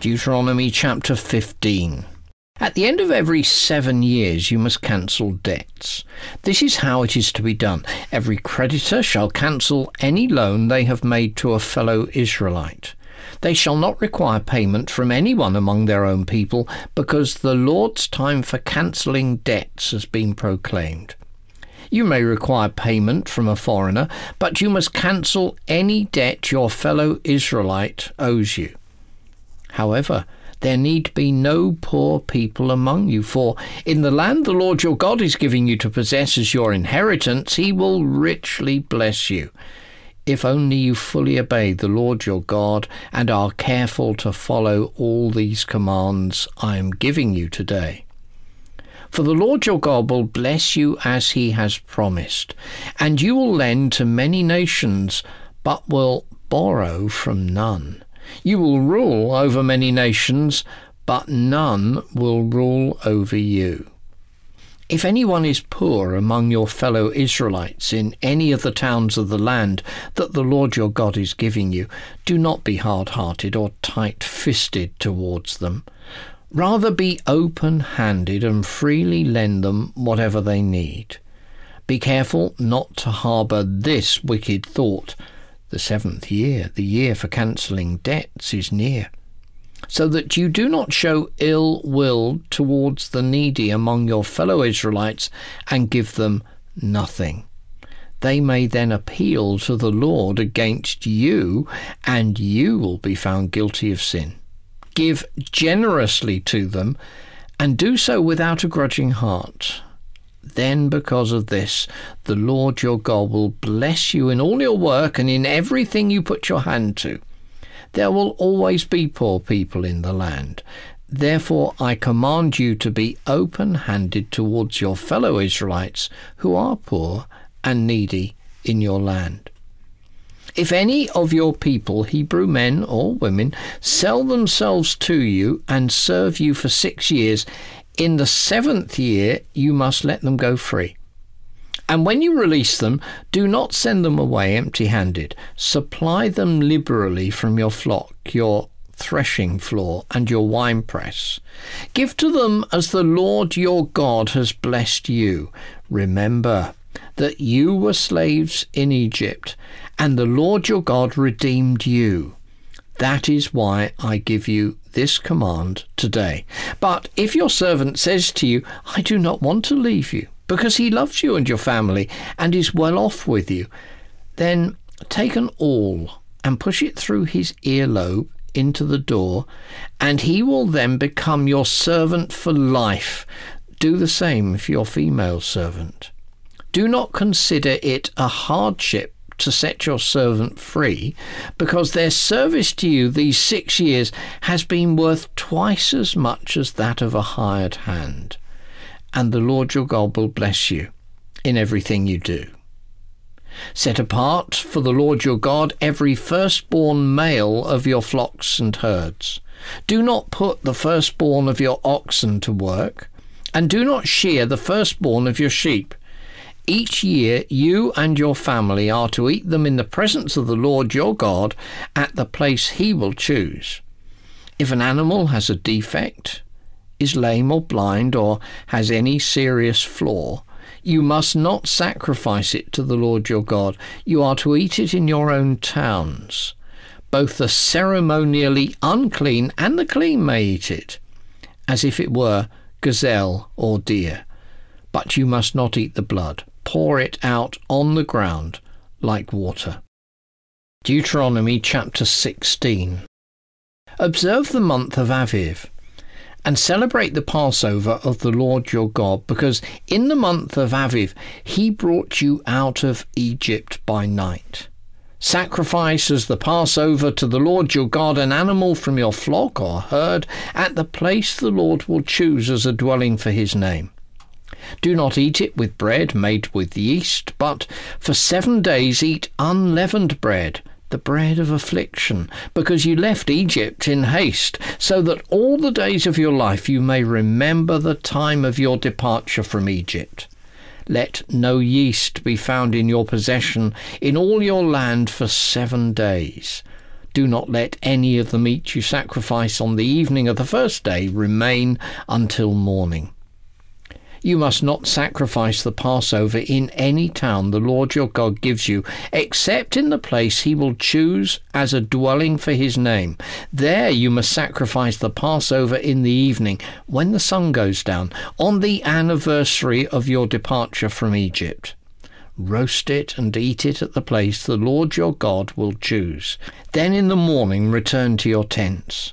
Deuteronomy chapter 15. At the end of every seven years, you must cancel debts. This is how it is to be done. Every creditor shall cancel any loan they have made to a fellow Israelite. They shall not require payment from anyone among their own people, because the Lord's time for cancelling debts has been proclaimed. You may require payment from a foreigner, but you must cancel any debt your fellow Israelite owes you. However, there need be no poor people among you, for in the land the Lord your God is giving you to possess as your inheritance, he will richly bless you. If only you fully obey the Lord your God and are careful to follow all these commands I am giving you today. For the Lord your God will bless you as he has promised, and you will lend to many nations, but will borrow from none. You will rule over many nations, but none will rule over you. If anyone is poor among your fellow Israelites in any of the towns of the land that the Lord your God is giving you, do not be hard hearted or tight fisted towards them. Rather be open handed and freely lend them whatever they need. Be careful not to harbour this wicked thought the seventh year, the year for cancelling debts, is near, so that you do not show ill will towards the needy among your fellow Israelites and give them nothing. They may then appeal to the Lord against you, and you will be found guilty of sin. Give generously to them, and do so without a grudging heart then because of this, the Lord your God will bless you in all your work and in everything you put your hand to. There will always be poor people in the land. Therefore, I command you to be open handed towards your fellow Israelites who are poor and needy in your land. If any of your people, Hebrew men or women, sell themselves to you and serve you for six years, in the seventh year, you must let them go free. And when you release them, do not send them away empty handed. Supply them liberally from your flock, your threshing floor, and your winepress. Give to them as the Lord your God has blessed you. Remember that you were slaves in Egypt, and the Lord your God redeemed you. That is why I give you this command today. But if your servant says to you, I do not want to leave you, because he loves you and your family and is well off with you, then take an awl and push it through his earlobe into the door, and he will then become your servant for life. Do the same for your female servant. Do not consider it a hardship to set your servant free, because their service to you these six years has been worth twice as much as that of a hired hand. And the Lord your God will bless you in everything you do. Set apart for the Lord your God every firstborn male of your flocks and herds. Do not put the firstborn of your oxen to work, and do not shear the firstborn of your sheep. Each year you and your family are to eat them in the presence of the Lord your God at the place he will choose. If an animal has a defect, is lame or blind, or has any serious flaw, you must not sacrifice it to the Lord your God. You are to eat it in your own towns. Both the ceremonially unclean and the clean may eat it as if it were gazelle or deer. But you must not eat the blood. Pour it out on the ground like water. Deuteronomy chapter 16. Observe the month of Aviv and celebrate the Passover of the Lord your God, because in the month of Aviv he brought you out of Egypt by night. Sacrifice as the Passover to the Lord your God an animal from your flock or herd at the place the Lord will choose as a dwelling for his name. Do not eat it with bread made with yeast, but for seven days eat unleavened bread, the bread of affliction, because you left Egypt in haste, so that all the days of your life you may remember the time of your departure from Egypt. Let no yeast be found in your possession in all your land for seven days. Do not let any of the meat you sacrifice on the evening of the first day remain until morning. You must not sacrifice the Passover in any town the Lord your God gives you, except in the place he will choose as a dwelling for his name. There you must sacrifice the Passover in the evening, when the sun goes down, on the anniversary of your departure from Egypt. Roast it and eat it at the place the Lord your God will choose. Then in the morning return to your tents.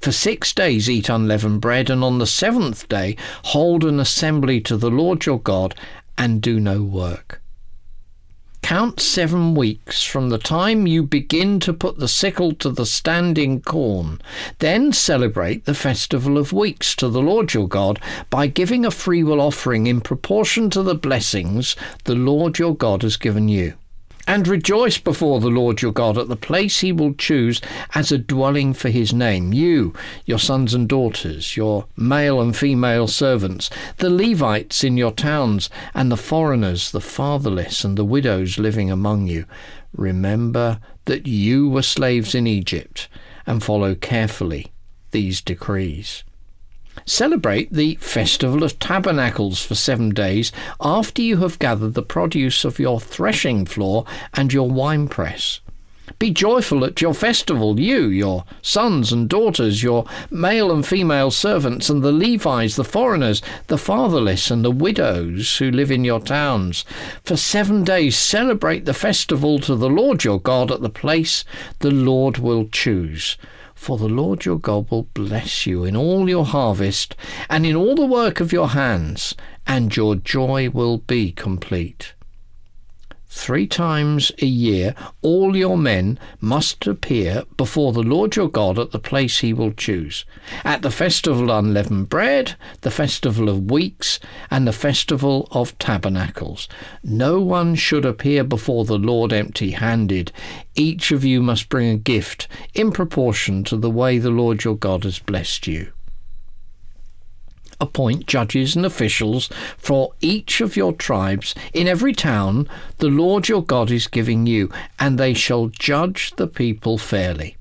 For six days eat unleavened bread, and on the seventh day hold an assembly to the Lord your God, and do no work. Count seven weeks from the time you begin to put the sickle to the standing corn. Then celebrate the festival of weeks to the Lord your God by giving a freewill offering in proportion to the blessings the Lord your God has given you and rejoice before the Lord your God at the place he will choose as a dwelling for his name. You, your sons and daughters, your male and female servants, the Levites in your towns, and the foreigners, the fatherless, and the widows living among you. Remember that you were slaves in Egypt, and follow carefully these decrees. Celebrate the Festival of Tabernacles for seven days after you have gathered the produce of your threshing floor and your winepress. Be joyful at your festival, you, your sons and daughters, your male and female servants, and the Levites, the foreigners, the fatherless, and the widows who live in your towns. For seven days celebrate the festival to the Lord your God at the place the Lord will choose. For the Lord your God will bless you in all your harvest and in all the work of your hands, and your joy will be complete. Three times a year, all your men must appear before the Lord your God at the place he will choose at the festival of unleavened bread, the festival of weeks, and the festival of tabernacles. No one should appear before the Lord empty handed. Each of you must bring a gift in proportion to the way the Lord your God has blessed you appoint judges and officials for each of your tribes in every town the Lord your God is giving you, and they shall judge the people fairly.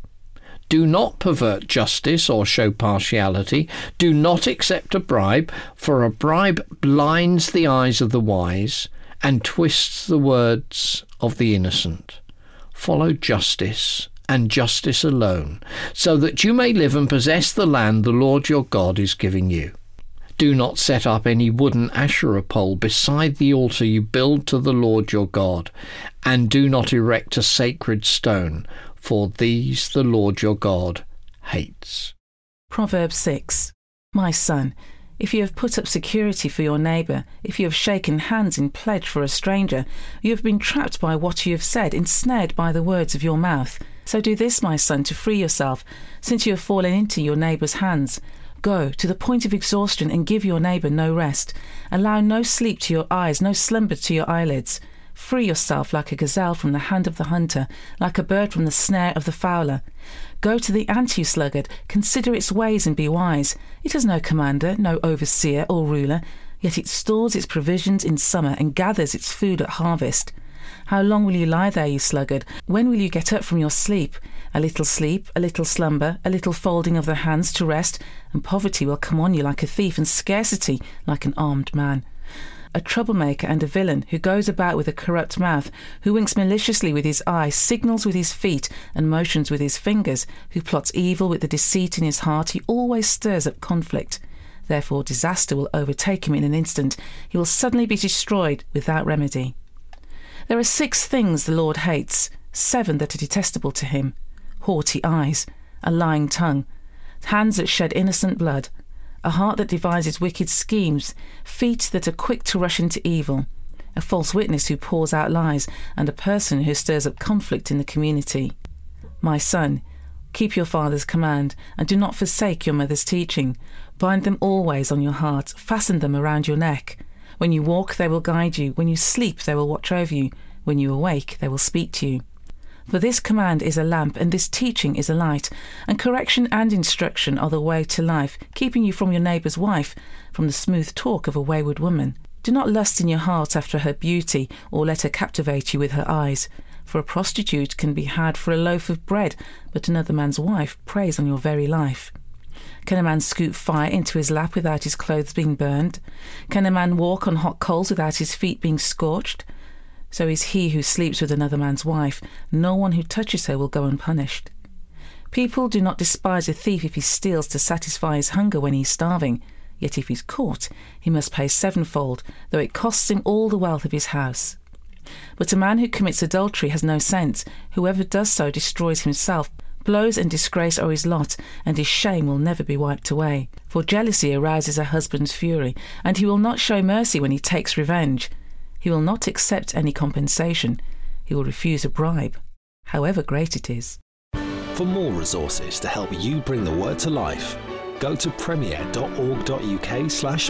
Do not pervert justice or show partiality. Do not accept a bribe, for a bribe blinds the eyes of the wise and twists the words of the innocent. Follow justice and justice alone, so that you may live and possess the land the Lord your God is giving you. Do not set up any wooden Asherah pole beside the altar you build to the Lord your God, and do not erect a sacred stone, for these the Lord your God hates. Proverbs 6 My son, if you have put up security for your neighbour, if you have shaken hands in pledge for a stranger, you have been trapped by what you have said, ensnared by the words of your mouth. So do this, my son, to free yourself, since you have fallen into your neighbour's hands. Go to the point of exhaustion and give your neighbour no rest. Allow no sleep to your eyes, no slumber to your eyelids. Free yourself like a gazelle from the hand of the hunter, like a bird from the snare of the fowler. Go to the ant, you sluggard, consider its ways and be wise. It has no commander, no overseer or ruler, yet it stores its provisions in summer and gathers its food at harvest. How long will you lie there, you sluggard? When will you get up from your sleep? A little sleep, a little slumber, a little folding of the hands to rest, and poverty will come on you like a thief, and scarcity like an armed man. A troublemaker and a villain, who goes about with a corrupt mouth, who winks maliciously with his eye, signals with his feet, and motions with his fingers, who plots evil with the deceit in his heart, he always stirs up conflict. Therefore, disaster will overtake him in an instant. He will suddenly be destroyed without remedy. There are six things the Lord hates, seven that are detestable to him haughty eyes, a lying tongue, hands that shed innocent blood, a heart that devises wicked schemes, feet that are quick to rush into evil, a false witness who pours out lies, and a person who stirs up conflict in the community. My son, keep your father's command, and do not forsake your mother's teaching. Bind them always on your heart, fasten them around your neck. When you walk, they will guide you. When you sleep, they will watch over you. When you awake, they will speak to you. For this command is a lamp, and this teaching is a light, and correction and instruction are the way to life, keeping you from your neighbour's wife, from the smooth talk of a wayward woman. Do not lust in your heart after her beauty, or let her captivate you with her eyes. For a prostitute can be had for a loaf of bread, but another man's wife preys on your very life. Can a man scoop fire into his lap without his clothes being burned? Can a man walk on hot coals without his feet being scorched? So is he who sleeps with another man's wife. No one who touches her will go unpunished. People do not despise a thief if he steals to satisfy his hunger when he is starving. Yet if he's caught, he must pay sevenfold, though it costs him all the wealth of his house. But a man who commits adultery has no sense. Whoever does so destroys himself. Blows and disgrace are his lot, and his shame will never be wiped away. For jealousy arouses a husband's fury, and he will not show mercy when he takes revenge. He will not accept any compensation. He will refuse a bribe, however great it is. For more resources to help you bring the word to life, go to premier.org.uk/slash